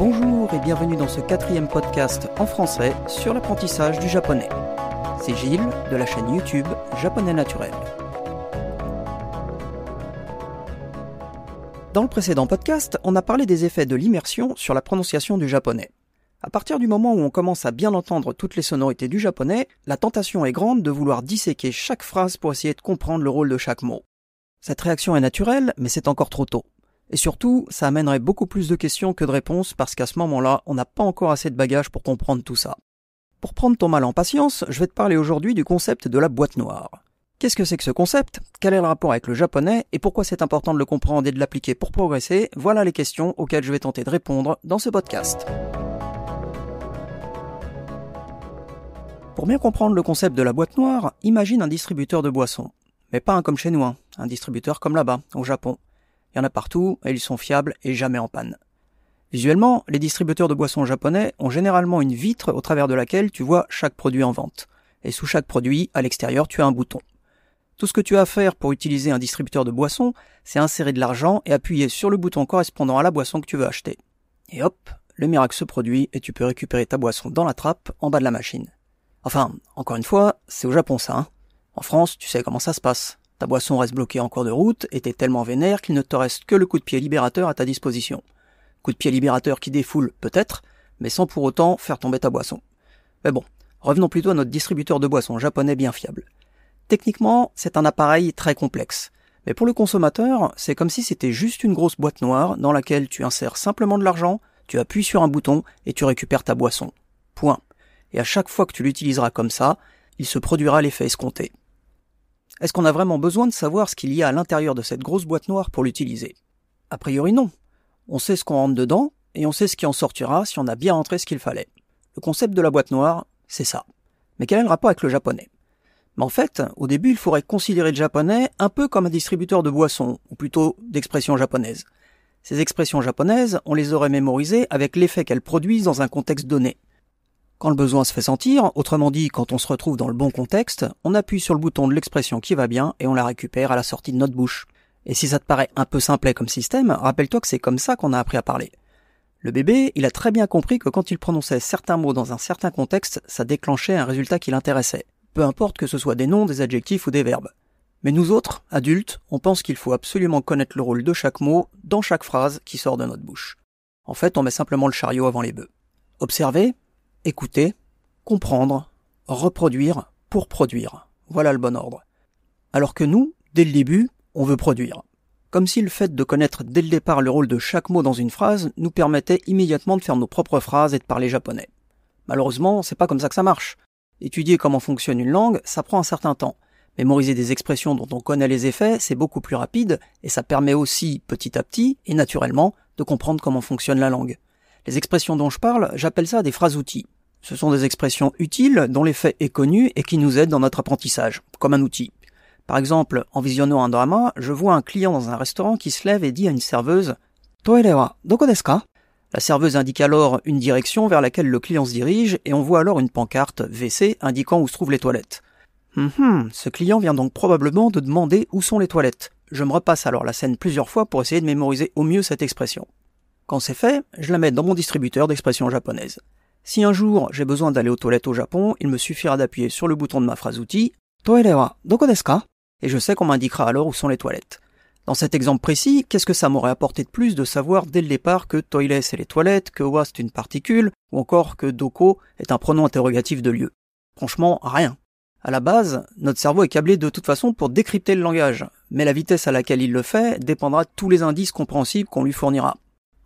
Bonjour et bienvenue dans ce quatrième podcast en français sur l'apprentissage du japonais. C'est Gilles de la chaîne YouTube Japonais Naturel. Dans le précédent podcast, on a parlé des effets de l'immersion sur la prononciation du japonais. À partir du moment où on commence à bien entendre toutes les sonorités du japonais, la tentation est grande de vouloir disséquer chaque phrase pour essayer de comprendre le rôle de chaque mot. Cette réaction est naturelle, mais c'est encore trop tôt. Et surtout, ça amènerait beaucoup plus de questions que de réponses parce qu'à ce moment-là, on n'a pas encore assez de bagages pour comprendre tout ça. Pour prendre ton mal en patience, je vais te parler aujourd'hui du concept de la boîte noire. Qu'est-ce que c'est que ce concept? Quel est le rapport avec le japonais Et pourquoi c'est important de le comprendre et de l'appliquer pour progresser? Voilà les questions auxquelles je vais tenter de répondre dans ce podcast. Pour bien comprendre le concept de la boîte noire, imagine un distributeur de boissons. Mais pas un comme chez nous, hein. un distributeur comme là-bas, au Japon. Il y en a partout et ils sont fiables et jamais en panne. Visuellement, les distributeurs de boissons japonais ont généralement une vitre au travers de laquelle tu vois chaque produit en vente. Et sous chaque produit, à l'extérieur, tu as un bouton. Tout ce que tu as à faire pour utiliser un distributeur de boissons, c'est insérer de l'argent et appuyer sur le bouton correspondant à la boisson que tu veux acheter. Et hop, le miracle se produit et tu peux récupérer ta boisson dans la trappe en bas de la machine. Enfin, encore une fois, c'est au Japon ça. Hein. En France, tu sais comment ça se passe. Ta boisson reste bloquée en cours de route et t'es tellement vénère qu'il ne te reste que le coup de pied libérateur à ta disposition. Coup de pied libérateur qui défoule, peut-être, mais sans pour autant faire tomber ta boisson. Mais bon, revenons plutôt à notre distributeur de boissons japonais bien fiable. Techniquement, c'est un appareil très complexe. Mais pour le consommateur, c'est comme si c'était juste une grosse boîte noire dans laquelle tu insères simplement de l'argent, tu appuies sur un bouton et tu récupères ta boisson. Point. Et à chaque fois que tu l'utiliseras comme ça, il se produira l'effet escompté. Est-ce qu'on a vraiment besoin de savoir ce qu'il y a à l'intérieur de cette grosse boîte noire pour l'utiliser? A priori non. On sait ce qu'on rentre dedans, et on sait ce qui en sortira si on a bien rentré ce qu'il fallait. Le concept de la boîte noire, c'est ça. Mais quel est le rapport avec le japonais? Mais en fait, au début, il faudrait considérer le japonais un peu comme un distributeur de boissons, ou plutôt d'expressions japonaises. Ces expressions japonaises, on les aurait mémorisées avec l'effet qu'elles produisent dans un contexte donné. Quand le besoin se fait sentir, autrement dit quand on se retrouve dans le bon contexte, on appuie sur le bouton de l'expression qui va bien et on la récupère à la sortie de notre bouche. Et si ça te paraît un peu simplet comme système, rappelle-toi que c'est comme ça qu'on a appris à parler. Le bébé, il a très bien compris que quand il prononçait certains mots dans un certain contexte, ça déclenchait un résultat qui l'intéressait. Peu importe que ce soit des noms, des adjectifs ou des verbes. Mais nous autres, adultes, on pense qu'il faut absolument connaître le rôle de chaque mot dans chaque phrase qui sort de notre bouche. En fait, on met simplement le chariot avant les bœufs. Observez, écouter, comprendre, reproduire pour produire. Voilà le bon ordre. Alors que nous, dès le début, on veut produire. Comme si le fait de connaître dès le départ le rôle de chaque mot dans une phrase nous permettait immédiatement de faire nos propres phrases et de parler japonais. Malheureusement, c'est pas comme ça que ça marche. Étudier comment fonctionne une langue, ça prend un certain temps. Mémoriser des expressions dont on connaît les effets, c'est beaucoup plus rapide, et ça permet aussi, petit à petit, et naturellement, de comprendre comment fonctionne la langue. Les expressions dont je parle, j'appelle ça des phrases-outils. Ce sont des expressions utiles dont l'effet est connu et qui nous aident dans notre apprentissage, comme un outil. Par exemple, en visionnant un drama, je vois un client dans un restaurant qui se lève et dit à une serveuse Toire wa doko La serveuse indique alors une direction vers laquelle le client se dirige et on voit alors une pancarte WC indiquant où se trouvent les toilettes. Hum hum, ce client vient donc probablement de demander où sont les toilettes. Je me repasse alors la scène plusieurs fois pour essayer de mémoriser au mieux cette expression. Quand c'est fait, je la mets dans mon distributeur d'expressions japonaises. Si un jour j'ai besoin d'aller aux toilettes au Japon, il me suffira d'appuyer sur le bouton de ma phrase outil Toile wa doko et je sais qu'on m'indiquera alors où sont les toilettes. Dans cet exemple précis, qu'est-ce que ça m'aurait apporté de plus de savoir dès le départ que toilet c'est les toilettes, que wa c'est une particule, ou encore que doko est un pronom interrogatif de lieu? Franchement, rien. À la base, notre cerveau est câblé de toute façon pour décrypter le langage, mais la vitesse à laquelle il le fait dépendra de tous les indices compréhensibles qu'on lui fournira.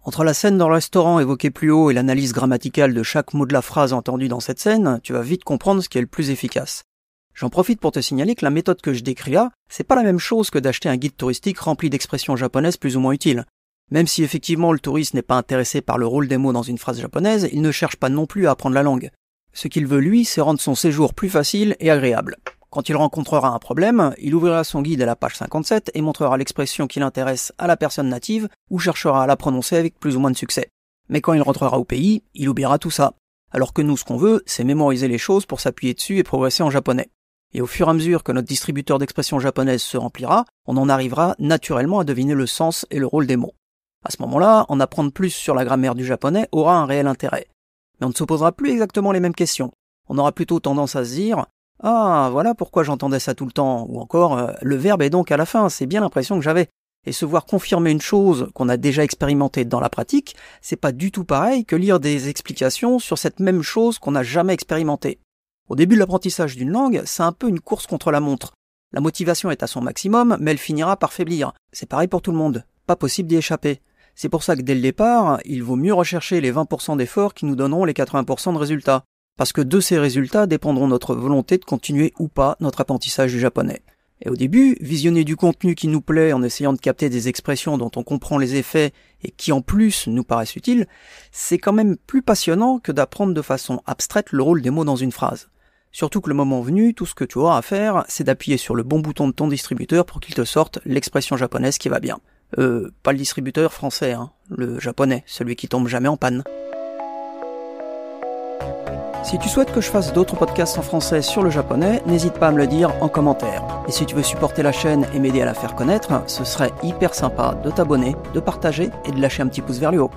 Entre la scène dans le restaurant évoquée plus haut et l'analyse grammaticale de chaque mot de la phrase entendue dans cette scène, tu vas vite comprendre ce qui est le plus efficace. J'en profite pour te signaler que la méthode que je décris là, c'est pas la même chose que d'acheter un guide touristique rempli d'expressions japonaises plus ou moins utiles. Même si effectivement le touriste n'est pas intéressé par le rôle des mots dans une phrase japonaise, il ne cherche pas non plus à apprendre la langue. Ce qu'il veut lui, c'est rendre son séjour plus facile et agréable. Quand il rencontrera un problème, il ouvrira son guide à la page 57 et montrera l'expression qui l'intéresse à la personne native ou cherchera à la prononcer avec plus ou moins de succès. Mais quand il rentrera au pays, il oubliera tout ça. Alors que nous, ce qu'on veut, c'est mémoriser les choses pour s'appuyer dessus et progresser en japonais. Et au fur et à mesure que notre distributeur d'expression japonaise se remplira, on en arrivera naturellement à deviner le sens et le rôle des mots. À ce moment-là, en apprendre plus sur la grammaire du japonais aura un réel intérêt. Mais on ne se posera plus exactement les mêmes questions. On aura plutôt tendance à se dire Ah, voilà pourquoi j'entendais ça tout le temps, ou encore euh, Le verbe est donc à la fin, c'est bien l'impression que j'avais. Et se voir confirmer une chose qu'on a déjà expérimentée dans la pratique, c'est pas du tout pareil que lire des explications sur cette même chose qu'on n'a jamais expérimentée. Au début de l'apprentissage d'une langue, c'est un peu une course contre la montre. La motivation est à son maximum, mais elle finira par faiblir. C'est pareil pour tout le monde. Pas possible d'y échapper. C'est pour ça que dès le départ, il vaut mieux rechercher les 20% d'efforts qui nous donneront les 80% de résultats. Parce que de ces résultats dépendront notre volonté de continuer ou pas notre apprentissage du japonais. Et au début, visionner du contenu qui nous plaît en essayant de capter des expressions dont on comprend les effets et qui en plus nous paraissent utiles, c'est quand même plus passionnant que d'apprendre de façon abstraite le rôle des mots dans une phrase. Surtout que le moment venu, tout ce que tu auras à faire, c'est d'appuyer sur le bon bouton de ton distributeur pour qu'il te sorte l'expression japonaise qui va bien. Euh, pas le distributeur français, hein, le japonais, celui qui tombe jamais en panne. Si tu souhaites que je fasse d'autres podcasts en français sur le japonais, n'hésite pas à me le dire en commentaire. Et si tu veux supporter la chaîne et m'aider à la faire connaître, ce serait hyper sympa de t'abonner, de partager et de lâcher un petit pouce vers le haut.